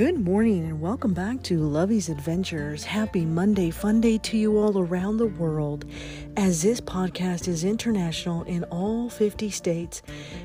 Good morning and welcome back to Lovey's Adventures. Happy Monday Fun Day to you all around the world as this podcast is international in all 50 states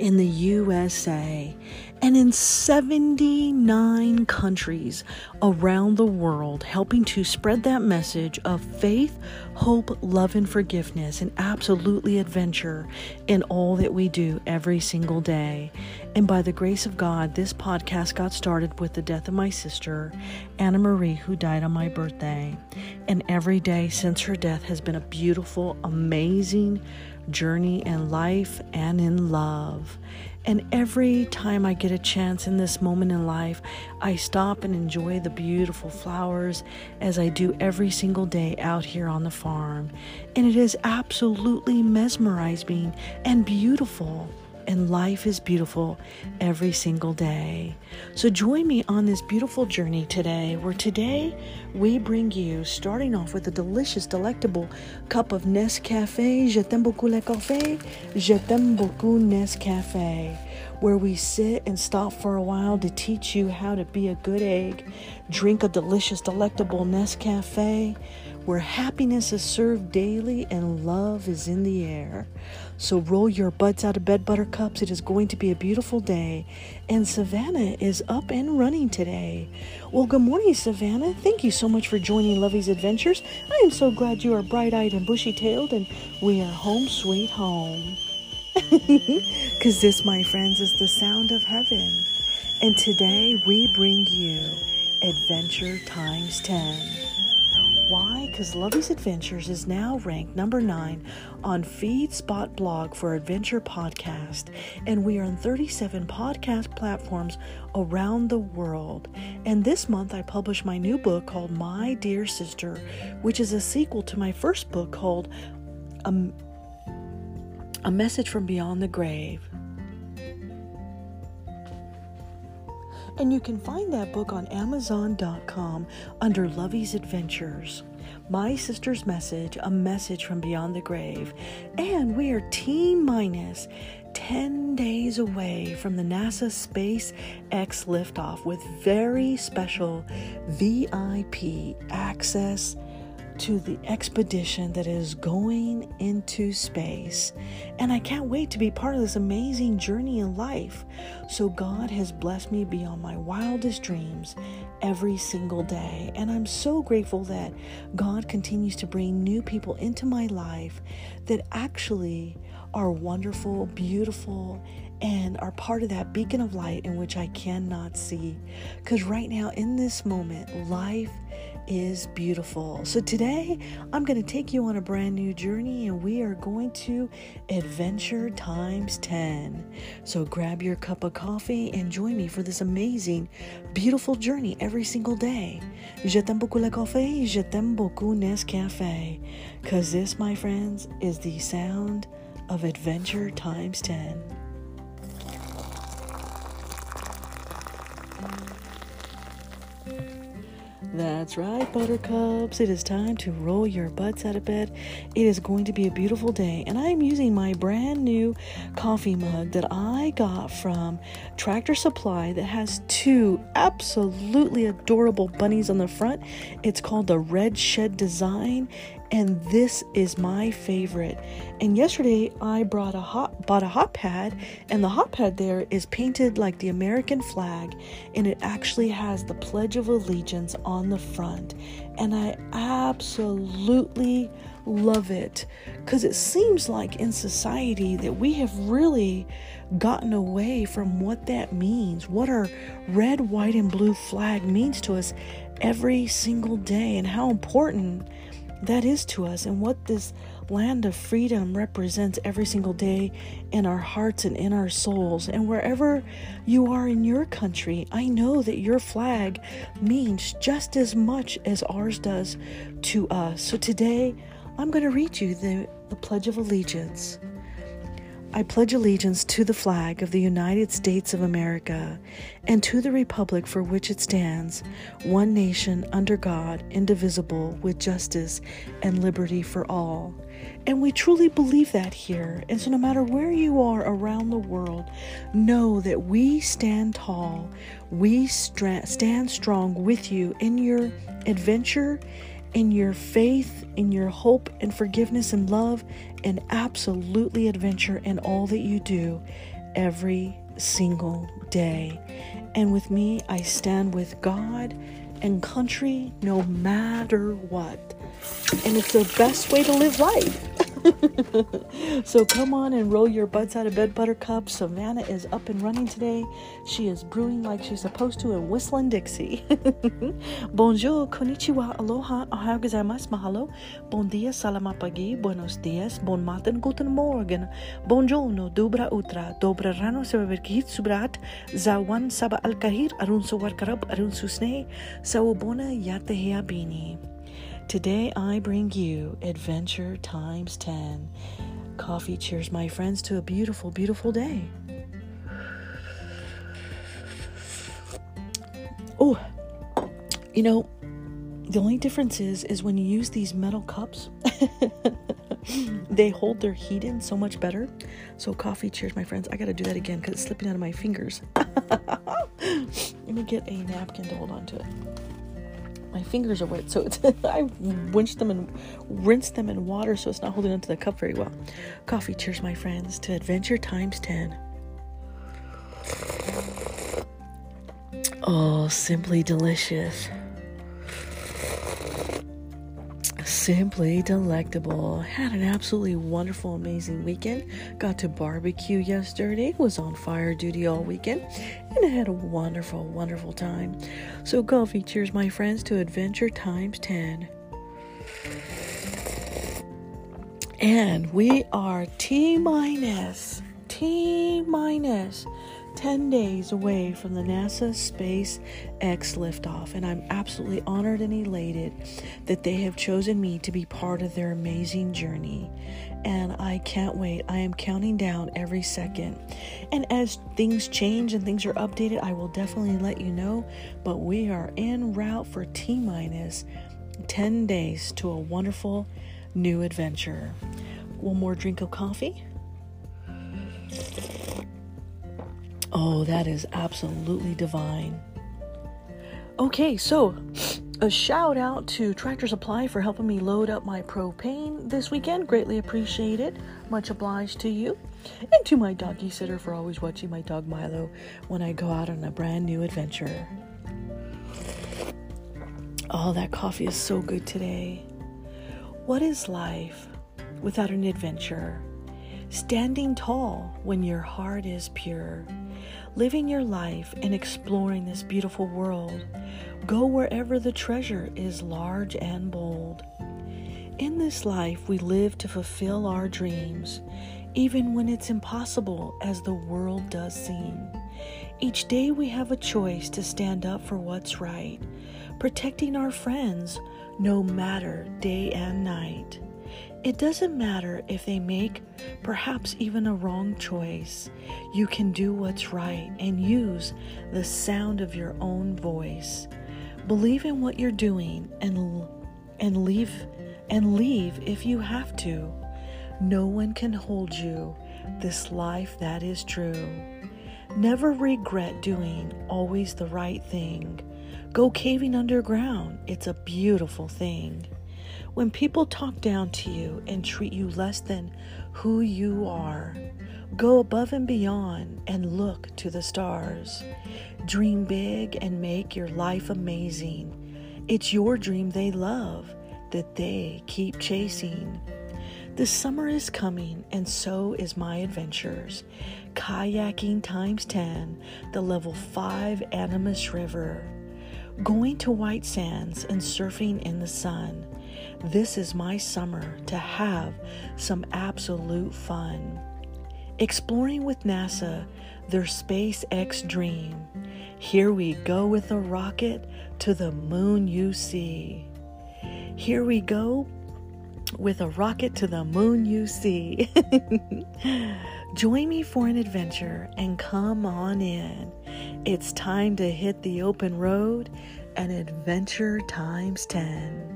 in the USA and in 79 countries around the world, helping to spread that message of faith, hope, love, and forgiveness, and absolutely adventure in all that we do every single day. And by the grace of God, this podcast got started with the death of my sister, Anna Marie, who died on my birthday. And every day since her death has been a beautiful, amazing journey in life and in love. And every time I get a chance in this moment in life, I stop and enjoy the beautiful flowers as I do every single day out here on the farm. And it is absolutely mesmerizing and beautiful and life is beautiful every single day. So join me on this beautiful journey today, where today we bring you, starting off with a delicious, delectable cup of Nescafe. Je t'aime beaucoup le café. Je t'aime beaucoup Nescafe. Where we sit and stop for a while to teach you how to be a good egg, drink a delicious, delectable Nescafe, where happiness is served daily and love is in the air. So roll your butts out of bed, buttercups. It is going to be a beautiful day. And Savannah is up and running today. Well, good morning, Savannah. Thank you so much for joining Lovey's Adventures. I am so glad you are bright eyed and bushy tailed, and we are home sweet home. Because this, my friends, is the sound of heaven. And today we bring you Adventure Times 10. Because Lovey's Adventures is now ranked number nine on FeedSpot blog for Adventure Podcast, and we are on 37 podcast platforms around the world. And this month I published my new book called My Dear Sister, which is a sequel to my first book called A, a Message from Beyond the Grave. And you can find that book on Amazon.com under Lovey's Adventures. My Sister's Message, a message from beyond the grave. And we are T minus 10 days away from the NASA Space X liftoff with very special VIP access to the expedition that is going into space. And I can't wait to be part of this amazing journey in life. So, God has blessed me beyond my wildest dreams every single day. And I'm so grateful that God continues to bring new people into my life that actually are wonderful, beautiful, and are part of that beacon of light in which I cannot see. Because right now, in this moment, life is beautiful. So today, I'm going to take you on a brand new journey and we are going to adventure times 10. So grab your cup of coffee and join me for this amazing, beautiful journey every single day. Je t'aime beaucoup le café, je t'aime beaucoup Nescafe. Because this, my friends, is the sound of adventure times 10. That's right, buttercups. It is time to roll your butts out of bed. It is going to be a beautiful day, and I am using my brand new coffee mug that I got from Tractor Supply that has two absolutely adorable bunnies on the front. It's called the Red Shed Design, and this is my favorite. And yesterday I brought a hot bought a hot pad, and the hot pad there is painted like the American flag, and it actually has the Pledge of Allegiance on the front. And I absolutely love it because it seems like in society that we have really gotten away from what that means, what our red, white, and blue flag means to us every single day, and how important that is to us and what this land of freedom represents every single day in our hearts and in our souls. And wherever you are in your country, I know that your flag means just as much as ours does to us. So today, I'm going to read you the, the Pledge of Allegiance. I pledge allegiance to the flag of the United States of America and to the republic for which it stands, one nation under God, indivisible, with justice and liberty for all. And we truly believe that here. And so, no matter where you are around the world, know that we stand tall, we stand strong with you in your adventure in your faith, in your hope and forgiveness and love, and absolutely adventure in all that you do every single day. And with me, I stand with God and country no matter what. And it's the best way to live life. so come on and roll your butts out of bed, Buttercup. Savannah is up and running today. She is brewing like she's supposed to and whistling Dixie. Bonjour, konnichiwa, aloha, ohayou gozaimasu, mahalo. Bon dia, salamat pagi, buenos dias, bon matin, guten morgen. Buongiorno, dobra utra, dobra rano, sebeberkihit subrat, zawan saba al-kahir, arun sawar karab, arun susne, sawubona yatehea bini. Today I bring you Adventure Times 10. Coffee cheers, my friends, to a beautiful, beautiful day. Oh, you know, the only difference is is when you use these metal cups, they hold their heat in so much better. So coffee cheers, my friends. I gotta do that again because it's slipping out of my fingers. Let me get a napkin to hold on to it my fingers are wet, so it's, I winch them and rinse them in water so it's not holding onto the cup very well. Coffee, cheers, my friends, to adventure times 10. Oh, simply delicious. Simply delectable. Had an absolutely wonderful, amazing weekend. Got to barbecue yesterday. Was on fire duty all weekend. And had a wonderful, wonderful time. So, coffee cheers, my friends, to Adventure Times 10. And we are T minus. T minus 10 days away from the NASA SpaceX liftoff, and I'm absolutely honored and elated that they have chosen me to be part of their amazing journey. And I can't wait. I am counting down every second. And as things change and things are updated, I will definitely let you know. But we are en route for T minus 10 days to a wonderful new adventure. One more drink of coffee. Oh, that is absolutely divine. Okay, so a shout out to Tractor Supply for helping me load up my propane this weekend. Greatly appreciated. Much obliged to you. And to my doggy sitter for always watching my dog Milo when I go out on a brand new adventure. Oh, that coffee is so good today. What is life without an adventure? Standing tall when your heart is pure living your life and exploring this beautiful world. Go wherever the treasure is large and bold. In this life, we live to fulfill our dreams, even when it's impossible as the world does seem. Each day, we have a choice to stand up for what's right, protecting our friends no matter day and night. It doesn't matter if they make perhaps even a wrong choice. You can do what's right and use the sound of your own voice. Believe in what you're doing and and leave and leave if you have to. No one can hold you this life that is true. Never regret doing always the right thing. Go caving underground. It's a beautiful thing. When people talk down to you and treat you less than who you are, go above and beyond and look to the stars. Dream big and make your life amazing. It's your dream they love that they keep chasing. The summer is coming, and so is my adventures. Kayaking times 10, the level 5 Animas River. Going to White Sands and surfing in the sun. This is my summer to have some absolute fun. Exploring with NASA, their SpaceX dream. Here we go with a rocket to the moon, you see. Here we go with a rocket to the moon, you see. Join me for an adventure and come on in. It's time to hit the open road and adventure times 10